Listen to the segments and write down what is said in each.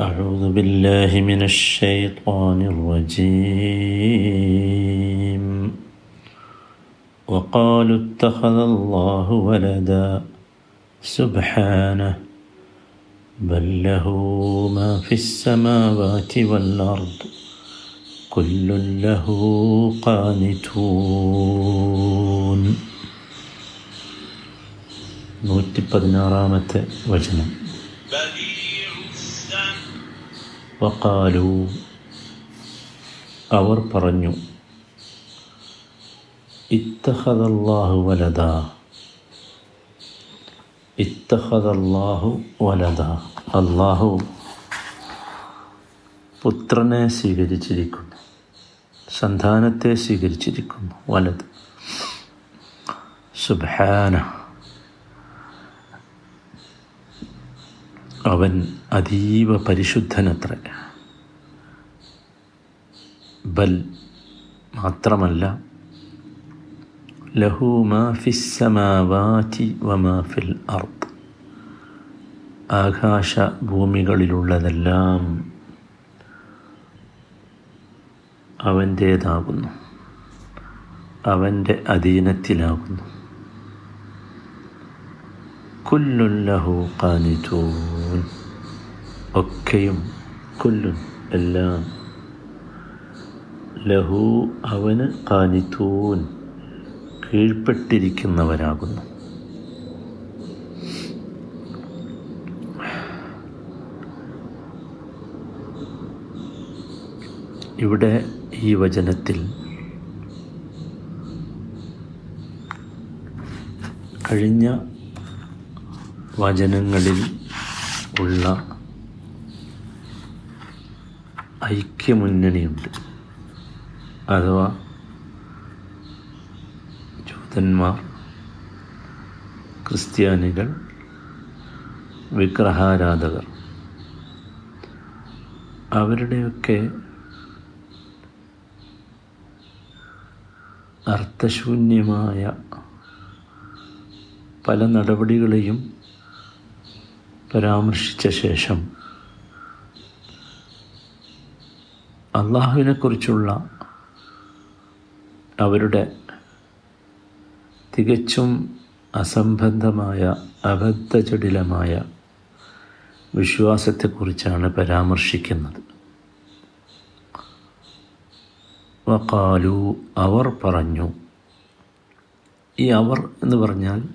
أعوذ بالله من الشيطان الرجيم وقالوا اتخذ الله ولدا سبحانه بل له ما في السماوات والأرض كل له قانتون നൂറ്റി പതിനാറാമത്തെ വചനം വക്കാലു അവർ പറഞ്ഞു ഇത്തഹദല്ലാഹു വലദ. ഇത്തഹദല്ലാഹു വലദ. അള്ളാഹു പുത്രനെ സ്വീകരിച്ചിരിക്കുന്നു സന്താനത്തെ സ്വീകരിച്ചിരിക്കുന്നു വലത് സുബാന അവൻ അതീവ പരിശുദ്ധനത്ര. ബൽ മാത്രമല്ല ലഹു മാ അർത്ത് വമാ ഫിൽ അർദ്. ആകാശ ഭൂമികളിലുള്ളതെല്ലാം അവന്റേതാകുന്നു അവന്റെ അധീനത്തിലാകുന്നു. കുല്ലുല്ലഹു കാനിതൂൻ ഒക്കെയും കുല്ലുൻ എല്ലാം ലഹു അവന് കാനിത്തൂൻ കീഴ്പ്പെട്ടിരിക്കുന്നവരാകുന്നു. ഇവിടെ ഈ വചനത്തിൽ കഴിഞ്ഞ വചനങ്ങളിൽ ഉള്ള ഐക്യമുന്നണിയുണ്ട്. അഥവാ ജൂതന്മാർ ക്രിസ്ത്യാനികൾ വിഗ്രഹാരാധകർ അവരുടെയൊക്കെ അർത്ഥശൂന്യമായ പല നടപടികളെയും പരാമർശിച്ച ശേഷം അള്ളാഹുവിനെക്കുറിച്ചുള്ള അവരുടെ തികച്ചും അസംബന്ധമായ അബദ്ധജടിലമായ വിശ്വാസത്തെക്കുറിച്ചാണ് പരാമർശിക്കുന്നത്. വക്കാലു അവർ പറഞ്ഞു ഈ അവർ എന്ന് പറഞ്ഞാൽ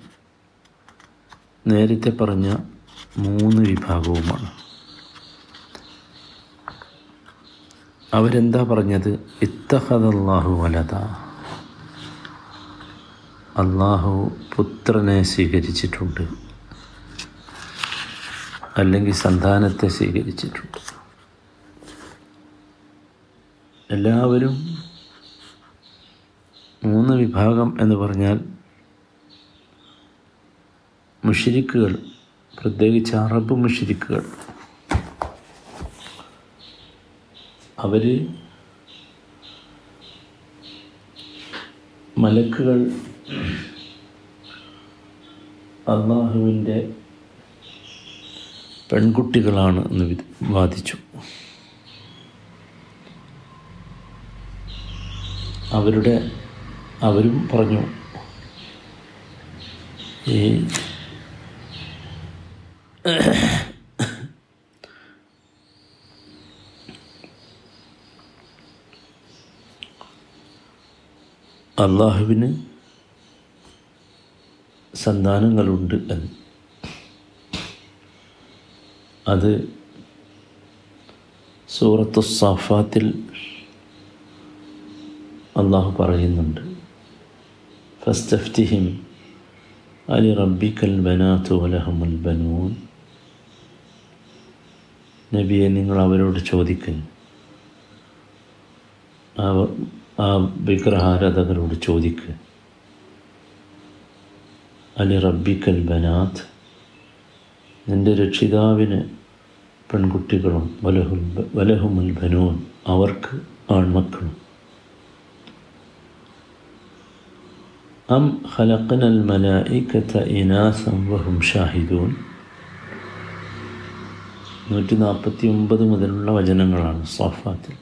നേരത്തെ പറഞ്ഞ മൂന്ന് വിഭാഗവുമാണ്. അവരെന്താ പറഞ്ഞത്? ഇത്തഹദല്ലാഹു വലത അള്ളാഹു പുത്രനെ സ്വീകരിച്ചിട്ടുണ്ട്. അല്ലെങ്കിൽ സന്താനത്തെ സ്വീകരിച്ചിട്ടുണ്ട്. എല്ലാവരും മൂന്ന് വിഭാഗം എന്ന് പറഞ്ഞാൽ മുഷിരിക്കുകൾ പ്രത്യേകിച്ച് അറബ് മുഷിരിക്കുകൾ. അവർ മലക്കുകൾ അള്ളാഹുവിന്റെ പെൺകുട്ടികളാണ് എന്ന് വാദിച്ചു. അവരുടെ അവരും പറഞ്ഞു ഈ അള്ളാഹുവിന് സന്താനങ്ങളുണ്ട് എന്ന്. അത് സൂറത്തു സഫാത്തിൽ അള്ളാഹു പറയുന്നുണ്ട്. ഫസ്തഫ്തിഹിം അലി റബ്ബിക്കൽ ബനാത്തു വലഹമുൽ ബനൂൻ. നബിയെ നിങ്ങൾ അവരോട് ചോദിക്കുന്നു ആ വിഗ്രഹാരാധകരോട് ചോദിക്കുക അലി റബ്ബിക്കൽ ബനാത്ത്. നിന്റെ രക്ഷിതാവിന് പെൺകുട്ടികളും വലഹുൽ വലഹുമുൽ ബനൂൻ അവർക്ക് ആൺമക്കളും. അം ഖലഖനൽ മലായിക്കത്ത ഇനാസം വഹും ഷാഹിദൂൻ. നൂറ്റി നാൽപ്പത്തി ഒമ്പത് മുതലുള്ള വചനങ്ങളാണ് സോഫാത്തിൽ.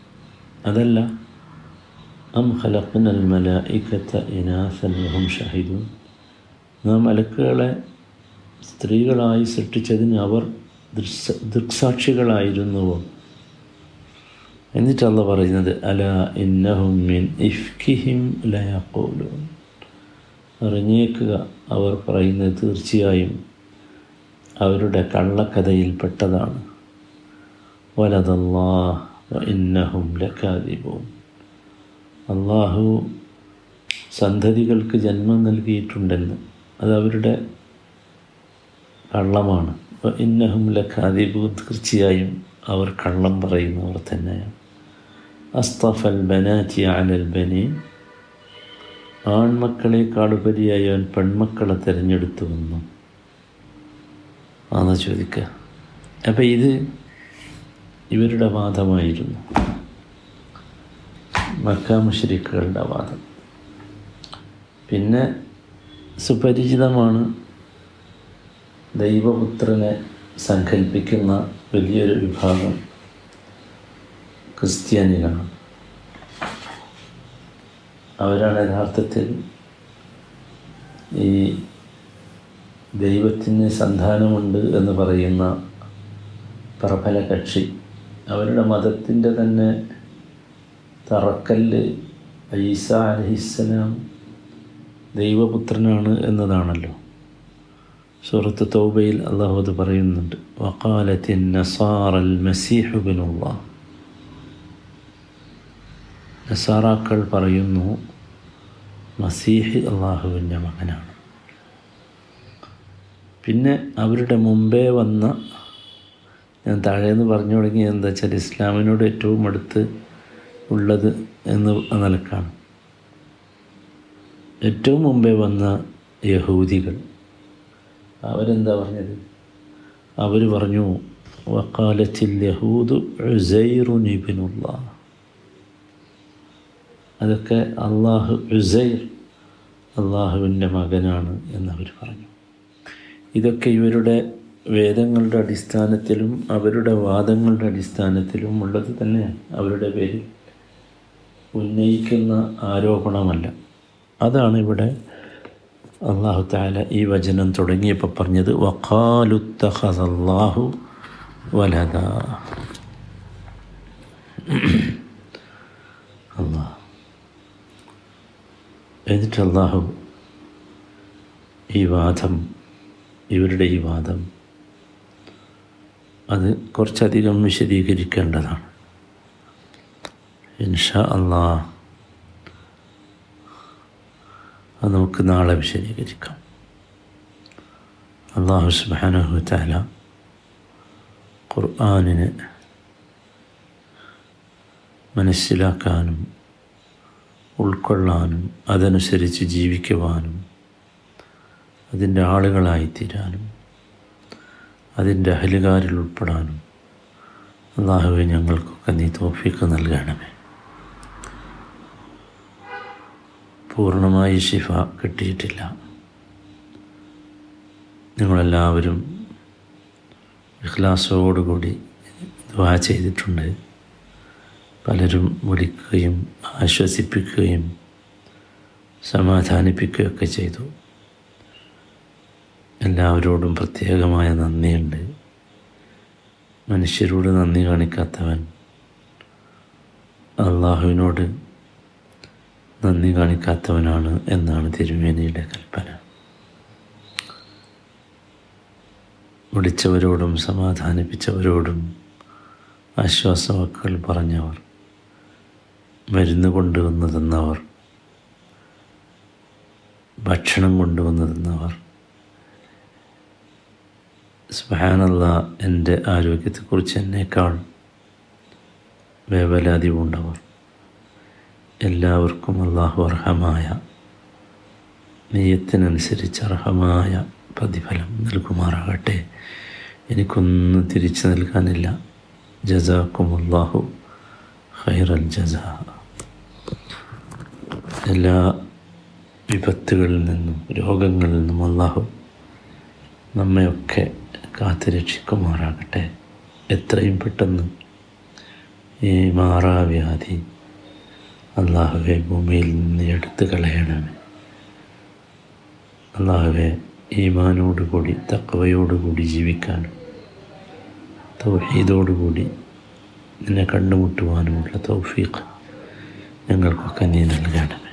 അതല്ല അം ഖലഖ്നൽ മലായികത ഇനാസൻ വഹും ഷഹിദൂൻ. നാം മലക്കുകളെ സ്ത്രീകളായി സൃഷ്ടിച്ചതിന് അവർ ദൃക്സ ദൃക്സാക്ഷികളായിരുന്നുവോ? എന്നിട്ടല്ല പറയുന്നത് അല ഇന്നഹും മിൻ ഇഫ്കിഹിം ലയാക്കോലു അറിഞ്ഞേക്കുക അവർ പറയുന്നത് തീർച്ചയായും അവരുടെ കള്ളക്കഥയിൽപ്പെട്ടതാണ്. വലതല്ലാഹ് ഇന്നഹും ലക്കാദിബൂൻ അള്ളാഹു സന്തതികൾക്ക് ജന്മം നൽകിയിട്ടുണ്ടെന്ന് അത് അവരുടെ കള്ളമാണ്. ഇന്നഹും ലക്കാദിബൂൻ തീർച്ചയായും അവർ കള്ളം പറയുന്നവർ തന്നെയാണ്. അസ്തഫൽ ബനാറ്റി അലൽ ബനി ആൺമക്കളെക്കാളുപരിയായി അവൻ പെൺമക്കളെ തിരഞ്ഞെടുത്തു വന്നു. ആണെന്ന് ചോദിക്കുക. അപ്പം ഇത് ഇവരുടെ വാദമായിരുന്നു. മക്കാമുഷരിക്കുകളുടെ വാദം. പിന്നെ സുപരിചിതമാണ് ദൈവപുത്രനെ സങ്കല്പിക്കുന്ന വലിയൊരു വിഭാഗം ക്രിസ്ത്യാനികളാണ്. അവരാണ് യഥാർത്ഥത്തിൽ ഈ ദൈവത്തിന് സന്താനമുണ്ട് എന്ന് പറയുന്ന പ്രബല കക്ഷി. അവരുടെ മതത്തിന്റെ തന്നെ തറക്കല്ല് ഐസ അലഹിസ്സലാം ദൈവപുത്രനാണ് എന്നതാണല്ലോ. സൂറത്ത് തൗബയിൽ അള്ളാഹു അത് പറയുന്നുണ്ട്. വക്കാലത്തിൻ നസാറൽ മസീഹുബിനുള്ള നസാറാക്കൾ പറയുന്നു മസീഹ് അള്ളാഹുവിന്റെ മകനാണ്. പിന്നെ അവരുടെ മുമ്പേ വന്ന ഞാൻ താഴേന്ന് പറഞ്ഞു തുടങ്ങി എന്താ വെച്ചാൽ ഇസ്ലാമിനോട് ഏറ്റവും അടുത്ത് ഉള്ളത് എന്ന് നിലക്കാണ്. ഏറ്റവും മുമ്പേ വന്ന യഹൂദികൾ അവരെന്താ പറഞ്ഞത്? അവർ പറഞ്ഞു വക്കാലത്തിൽ യഹൂദു ഉസൈറു അതൊക്കെ അള്ളാഹു ഉസൈർ അള്ളാഹുവിന്റെ മകനാണ് എന്നവർ പറഞ്ഞു. ഇതൊക്കെ ഇവരുടെ വേദങ്ങളുടെ അടിസ്ഥാനത്തിലും അവരുടെ വാദങ്ങളുടെ അടിസ്ഥാനത്തിലും ഉള്ളത് തന്നെ അവരുടെ പേരിൽ ഉന്നയിക്കുന്ന ആരോപണമല്ല. അതാണ് ഇവിടെ അള്ളാഹു താല ഈ വചനം തുടങ്ങിയപ്പോൾ പറഞ്ഞത് വഖാലുത്തഹസല്ലാഹു വലത അള്ളാ എന്നിട്ട് അള്ളാഹു ഈ വാദം ഇവരുടെ ഈ വാദം അത് കുറച്ചധികം വിശദീകരിക്കേണ്ടതാണ്. ഇൻഷാ അള്ളാ അത് നമുക്ക് നാളെ വിശദീകരിക്കാം. അള്ളാഹു സുബാനഹു താല ഖുർആാനിനെ മനസ്സിലാക്കാനും ഉൾക്കൊള്ളാനും അതനുസരിച്ച് ജീവിക്കുവാനും അതിന്റെ ആളുകളായിത്തീരാനും അതിന്റെ അഹലുകാരിൽ ഉൾപ്പെടാനും അള്ളാഹുവെ ഞങ്ങൾക്കൊക്കെ നീ തോഫിക്ക് നൽകണമേ. പൂർണമായി ശിഫ കിട്ടിയിട്ടില്ല. നിങ്ങളെല്ലാവരും ഇഖ്ലാസോടുകൂടി ദ്വാ ചെയ്തിട്ടുണ്ട്. പലരും വിളിക്കുകയും ആശ്വസിപ്പിക്കുകയും സമാധാനിപ്പിക്കുകയൊക്കെ ചെയ്തു. എല്ലാവരോടും പ്രത്യേകമായ നന്ദിയുണ്ട്. മനുഷ്യരോട് നന്ദി കാണിക്കാത്തവൻ അള്ളാഹുവിനോട് നന്ദി കാണിക്കാത്തവനാണ് എന്നാണ് തിരുമേനിയുടെ കൽപ്പന. വിളിച്ചവരോടും സമാധാനിപ്പിച്ചവരോടും ആശ്വാസവാക്കുകൾ പറഞ്ഞവർ മരുന്ന് കൊണ്ടുവന്നു തന്നവർ ഭക്ഷണം കൊണ്ടുവന്നു തന്നവർ സുബാനല്ല എന്റെ ആരോഗ്യത്തെക്കുറിച്ച് എന്നേക്കാൾ വേവലാതി പൂണ്ടവർ എല്ലാവർക്കും അള്ളാഹു അർഹമായ നെയ്യത്തിനനുസരിച്ച് അർഹമായ പ്രതിഫലം നൽകുമാറാകട്ടെ. എനിക്കൊന്നും തിരിച്ചു നൽകാനില്ല. ജസാക്കും അള്ളാഹു ഖൈറൽ ജസ. എല്ലാ വിപത്തുകളിൽ നിന്നും രോഗങ്ങളിൽ നിന്നും അള്ളാഹു നമ്മയൊക്കെ കാത്തുരക്ഷിക്കുമാറാകട്ടെ എത്രയും പെട്ടെന്ന് ഈ മാറാവ്യാധി അള്ളാഹുവെ ഭൂമിയിൽ നിന്ന് എടുത്തു കളയണമേ. അള്ളാഹുവെ ഈമാനോടുകൂടി തക്കവയോടുകൂടി ജീവിക്കാനും തൗഹീദോടുകൂടി നിന്നെ കണ്ടുമുട്ടുവാനുമുള്ള തൗഫീഖ് ഞങ്ങൾക്കൊക്കെ നീ നൽകണം